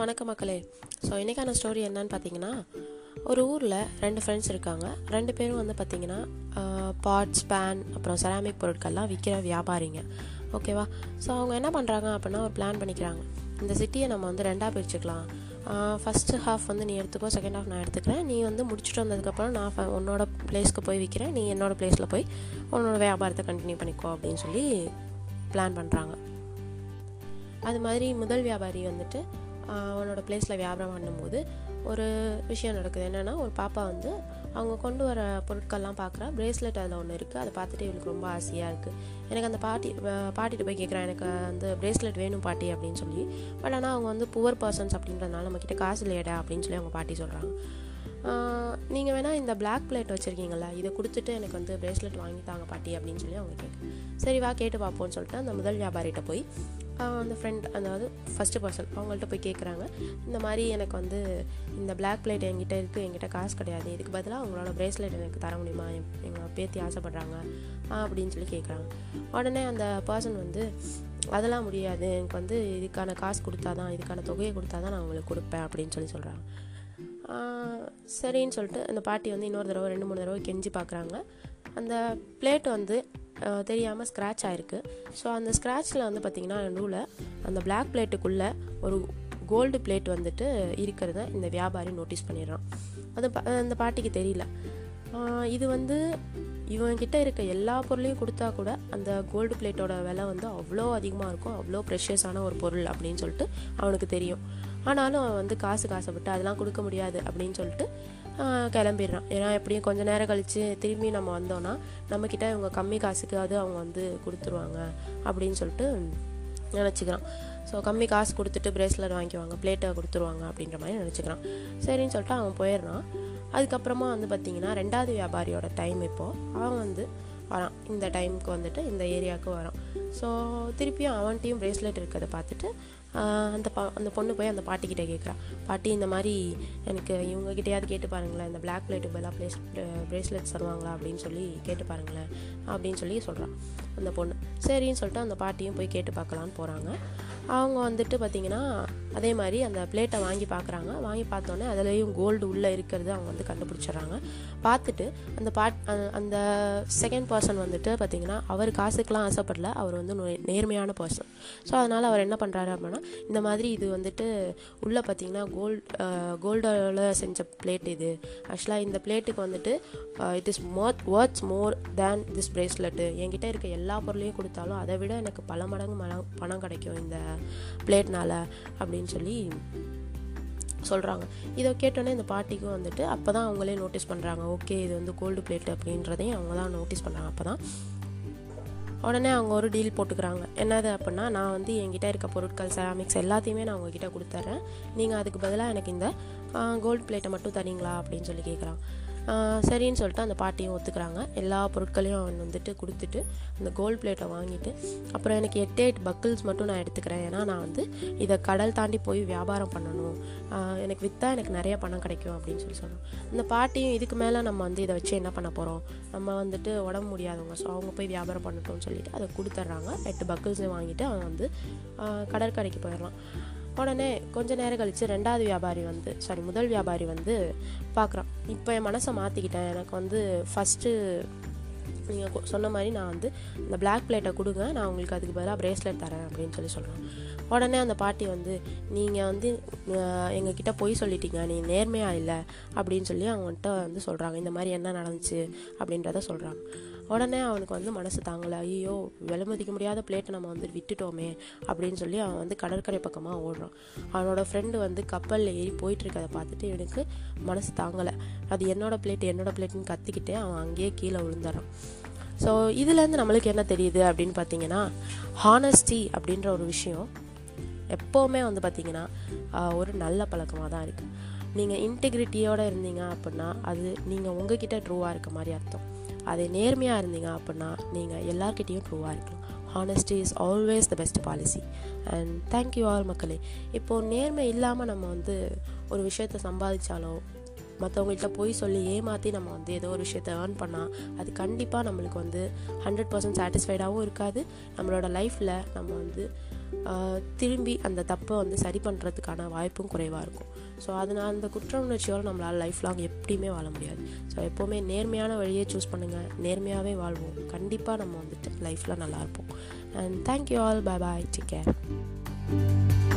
வணக்கம் மக்களே. ஸோ இன்றைக்கான ஸ்டோரி என்னன்னு பார்த்தீங்கன்னா ஒரு ஊரில் ரெண்டு ஃப்ரெண்ட்ஸ் இருக்காங்க. ரெண்டு பேரும் வந்து பார்த்தீங்கன்னா பாட்ஸ் பேன் அப்புறம் செராமிக் பொருட்கள்லாம் விற்கிற வியாபாரிங்க. ஓகேவா ஸோ அவங்க என்ன பண்ணுறாங்க அப்படின்னா ஒரு பிளான் பண்ணிக்கிறாங்க. இந்த சிட்டியை நம்ம வந்து ரெண்டாக பிரிச்சுக்கலாம். ஃபஸ்ட்டு ஹாஃப் வந்து நீ எடுத்துக்கோ செகண்ட் ஹாஃப் நான் எடுத்துக்கிறேன். நீ வந்து முடிச்சுட்டு வந்ததுக்கப்புறம் நான் ஃப- உன்னோட பிளேஸ்க்கு போய் விற்கிறேன் நீ என்னோட பிளேஸில் போய் உன்னோட வியாபாரத்தை கண்டினியூ பண்ணிக்கோ அப்படின்னு சொல்லி பிளான் பண்ணுறாங்க அது மாதிரி முதல் வியாபாரி வந்துட்டு அவனோட பிளேஸில் வியாபாரம் பண்ணும்போது ஒரு விஷயம் நடக்குது. என்னென்னா ஒரு பாப்பா வந்து அவங்க கொண்டு வர பொருட்கள்லாம் பார்க்குறா பிரேஸ்லெட் அதில் ஒன்று இருக்குது அதை பார்த்துட்டு இவளுக்கு ரொம்ப ஆசையாக இருக்குது எனக்கு அந்த பாட்டி பாட்டிகிட்ட போய் கேட்குறேன் எனக்கு வந்து பிரேஸ்லெட் வேணும் பாட்டி அப்படின்னு சொல்லி. பட் ஆனால் அவங்க வந்து புவர் பர்சன்ஸ் அப்படின்றதுனால நம்மக்கிட்ட காசு இல்லையடா அப்படின்னு சொல்லி அவங்க பாட்டி சொல்கிறாங்க நீங்கள் வேணால் இந்த பிளாக் பிளேட் வச்சுருக்கீங்களா இதை கொடுத்துட்டு எனக்கு வந்து பிரேஸ்லெட் வாங்கி தாங்க பாட்டி அப்படின்னு சொல்லி அவங்க கேட்கு சரி வா கேட்டு பார்ப்போம்னு சொல்லிட்டு அந்த முதல் வியாபாரிகிட்ட போய் அந்த ஃப்ரெண்ட் அதாவது ஃபஸ்ட்டு பர்சன் அவங்கள்ட்ட போய் கேட்குறாங்க இந்த மாதிரி எனக்கு வந்து இந்த பிளாக் பிளேட் என்கிட்ட இருக்குது என்கிட்ட காசு கிடையாது. இதுக்கு பதிலாக அவங்களோட ப்ரேஸ்லெட் எனக்கு தர முடியுமா? எங்கள் பேத்தி ஆசைப்பட்றாங்க அப்படின்னு சொல்லி கேட்குறாங்க உடனே அந்த பர்சன் வந்து அதெல்லாம் முடியாது. எனக்கு வந்து இதுக்கான காசு கொடுத்தா தான் இதுக்கான தொகையை கொடுத்தா தான் நான் உங்களுக்கு கொடுப்பேன் அப்படின்னு சொல்லி சொல்கிறாங்க சரின்னு சொல்லிட்டு அந்த பாட்டி வந்து இன்னொரு தடவை ரெண்டு மூணு தடவை கெஞ்சி பார்க்குறாங்க அந்த பிளேட் வந்து தெரியாமல் ஸ்க்ராட்ச் ஆயிருக்கு. ஸோ அந்த ஸ்க்ராட்சில் வந்து பார்த்திங்கன்னா நடுவில் அந்த பிளாக் பிளேட்டுக்குள்ளே ஒரு கோல்டு பிளேட் வந்துட்டு இருக்கிறத இந்த வியாபாரி நோட்டீஸ் பண்ணிடுறான். அது அந்த பாட்டிக்கு தெரியல. இது வந்து இவங்கிட்ட இருக்க எல்லா பொருளையும் கொடுத்தா கூட அந்த கோல்டு பிளேட்டோட விலை வந்து அவ்வளோ அதிகமாக இருக்கும் அவ்வளோ ப்ரெஷியஸான ஒரு பொருள் அப்படின்னு சொல்லிட்டு அவனுக்கு தெரியும். ஆனாலும் அவன் வந்து காசு காசைப்பட்டு அதெல்லாம் கொடுக்க முடியாது அப்படின்னு சொல்லிட்டு கிளம்பிடுறான். ஏன்னா எப்படியும் கொஞ்சம் நேரம் கழித்து திரும்பி நம்ம வந்தோன்னா நம்மக்கிட்ட இவங்க கம்மி காசுக்கு அது அவங்க வந்து கொடுத்துருவாங்க அப்படின்னு சொல்லிட்டு நினச்சிக்கிறான். ஸோ கம்மி காசு கொடுத்துட்டு பிரேஸ்லெட் வாங்கிக்குவாங்க பிளேட்டை கொடுத்துருவாங்க அப்படின்ற மாதிரி நினச்சிக்கிறான். சரின்னு சொல்லிட்டு அவன் போயிடுறான். அதுக்கப்புறமா வந்து பார்த்திங்கன்னா ரெண்டாவது வியாபாரியோட டைம் இப்போது அவன் வந்து வரான். இந்த டைமுக்கு வந்துட்டு இந்த ஏரியாவுக்கு வரான். ஸோ திருப்பியும் அவன்கிட்டையும் பிரேஸ்லெட் இருக்கிறத பார்த்துட்டு அந்த பா அந்த பொண்ணு போய் அந்த பாட்டிக்கிட்ட கேட்குறா பாட்டி இந்த மாதிரி எனக்கு இவங்ககிட்டயாவது கேட்டு பாருங்களேன். இந்த பிளாக் பிளேட்டு பதிலாக ப்ளேஸ் ப்ரேஸ்லெட்ஸ் தருவாங்களா அப்படின்னு சொல்லி கேட்டு பாருங்களேன் அப்படின்னு சொல்லி சொல்கிறான் அந்த பொண்ணு. சரின்னு சொல்லிட்டு அந்த பாட்டியும் போய் கேட்டு பார்க்கலான்னு போகிறாங்க அவங்க வந்துட்டு பார்த்திங்கன்னா அதே மாதிரி அந்த பிளேட்டை வாங்கி பார்க்குறாங்க வாங்கி பார்த்தோன்னே அதுலேயும் கோல்டு உள்ளே இருக்கிறது அவங்க வந்து கண்டுபிடிச்சிடுறாங்க. பார்த்துட்டு அந்த பாட் அந்த- அந்த செகண்ட் பர்சன் வந்துட்டு பார்த்திங்கன்னா அவர் காசுக்கெலாம் ஆசைப்படல. அவர் வந்து நேர்மையான பர்சன் ஸோ அதனால் அவர் என்ன பண்ணுறாரு அப்படின்னா இந்த மாதிரி இது வந்துட்டு உள்ளே பார்த்தீங்கன்னா கோல்ட் கோல்டால் செஞ்ச பிளேட் இது. ஆக்சுவலாக இந்த பிளேட்டுக்கு வந்துட்டு it is more words more than this bracelet என்கிட்ட இருக்க எல்லா பொருளையும் கொடுத்தாலும் அதை விட எனக்கு பல மடங்கு மல பணம் கிடைக்கும் இந்த பிளேட்னால் அப்படின்னு அப்படின்னு சொல்லி சொல்கிறாங்க இதை கேட்டோன்னே இந்த பாட்டிக்கும் வந்துட்டு அப்போ தான் அவங்களே நோட்டீஸ் பண்ணுறாங்க ஓகே இது வந்து கோல்டு பிளேட் அப்படின்றதையும் அவங்க தான் நோட்டீஸ் பண்ணுறாங்க அப்போ தான் உடனே அவங்க ஒரு டீல் போட்டுக்கிறாங்க. என்னது அப்படின்னா நான் வந்து என்கிட்ட இருக்க பொருட்கள் செராமிக்ஸ் எல்லாத்தையுமே நான் உங்ககிட்ட கொடுத்துட்றேன் நீங்கள் அதுக்கு பதிலாக எனக்கு இந்த கோல்டு பிளேட்டை மட்டும் தரீங்களா அப்படின்னு சொல்லி கேட்குறாங்க சரின்னு சொல்லிட்டு அந்த பாட்டியும் ஒத்துக்கிறாங்க. எல்லா பொருட்களையும் அவன் வந்துட்டு கொடுத்துட்டு அந்த கோல்டு பிளேட்டை வாங்கிட்டு அப்புறம் எனக்கு எட்டு எயிட் பக்கிள்ஸ் மட்டும் நான் எடுத்துக்கிறேன். ஏன்னா நான் வந்து இதை கடல் தாண்டி போய் வியாபாரம் பண்ணணும். எனக்கு விற்றா எனக்கு நிறைய பணம் கிடைக்கும் அப்படின்னு சொல்லி சொன்னோம் இந்த பாட்டியும் இதுக்கு மேலே நம்ம வந்து இதை வச்சு என்ன பண்ண போகிறோம் நம்ம வந்துட்டு உடம்பு முடியாதவங்க ஸோ அவங்க போய் வியாபாரம் பண்ணட்டும்னு சொல்லிட்டு அதை கொடுத்துட்றாங்க. எட்டு பக்கிள்ஸையும் வாங்கிட்டு அவன் வந்து கடற்கரைக்கு போயிடலாம் உடனே கொஞ்ச நேரம் கழித்து ரெண்டாவது வியாபாரி வந்து சாரி முதல் வியாபாரி வந்து பார்க்குறான் இப்போ என் மனசை மாற்றிக்கிட்டேன் எனக்கு வந்து ஃபஸ்ட்டு நீங்கள் சொன்ன மாதிரி நான் வந்து இந்த பிளாக் பிளேட்டை கொடுங்க. நான் உங்களுக்கு அதுக்கு பதிலாக பிரேஸ்லெட் தரேன் அப்படின்னு சொல்லி சொல்கிறேன் உடனே அந்த பாட்டி வந்து நீங்கள் வந்து எங்ககிட்ட பொய் சொல்லிட்டீங்க. நீ நேர்மையாக இல்லை அப்படின்னு சொல்லி அவங்கள்ட்ட வந்து சொல்கிறாங்க இந்த மாதிரி என்ன நடந்துச்சு அப்படின்றத சொல்கிறாங்க உடனே அவனுக்கு வந்து மனசு தாங்கலை. ஐயோ விலை மதிக்க முடியாத பிளேட்டை நம்ம வந்து விட்டுட்டோமே அப்படின்னு சொல்லி அவன் வந்து கடற்கரை பக்கமாக ஓடுறான். அவனோட ஃப்ரெண்டு வந்து கப்பலில் ஏறி போயிட்டுருக்கதை பார்த்துட்டு எனக்கு மனசு தாங்கலை. அது என்னோட பிளேட் என்னோட பிளேட்டுன்னு கத்திக்கிட்டே அவன் அங்கேயே கீழே விழுந்துடுறான் ஸோ இதுலேருந்து நம்மளுக்கு என்ன தெரியுது அப்படின்னு பார்த்தீங்கன்னா ஹானஸ்டி அப்படின்ற ஒரு விஷயம் எப்போவுமே வந்து பார்த்தீங்கன்னா ஒரு நல்ல பழக்கமாக தான் இருக்குது நீங்கள் இன்டெகிரிட்டியோடு இருந்தீங்க அப்படின்னா அது நீங்கள் உங்ககிட்ட ட்ரூவாக இருக்க மாதிரி அர்த்தம். அதே நேர்மையாக இருந்தீங்க அப்படின்னா நீங்கள் எல்லார்கிட்டேயும் ட்ரூவாக இருக்கலாம். Honesty is always the best policy and thank you all மக்களே. இப்போது நேர்மை இல்லாமல் நம்ம வந்து ஒரு விஷயத்தை சம்பாதிச்சாலோ மற்றவங்கள்ட்ட போய் சொல்லி ஏமாற்றி நம்ம வந்து ஏதோ ஒரு விஷயத்தை ஏர்ன் பண்ணால் அது கண்டிப்பாக நம்மளுக்கு வந்து ஹண்ட்ரட் பர்சன்ட் சாட்டிஸ்ஃபைடாகவும் இருக்காது. நம்மளோட லைஃப்பில் நம்ம வந்து திரும்பி அந்த தப்பை வந்து சரி பண்ணுறதுக்கான வாய்ப்பும் குறைவாக இருக்கும். ஸோ அதனால் அந்த குற்ற உணர்ச்சியோடு நம்மளால் லைஃப் லாங் எப்படியுமே வாழ முடியாது. ஸோ எப்போவுமே நேர்மையான வழியை சூஸ் பண்ணுங்கள் நேர்மையாகவே வாழ்வோம். கண்டிப்பாக நம்ம வந்துட்டு லைஃப்பில் நல்லாயிருப்போம் and thank you all bye bye take care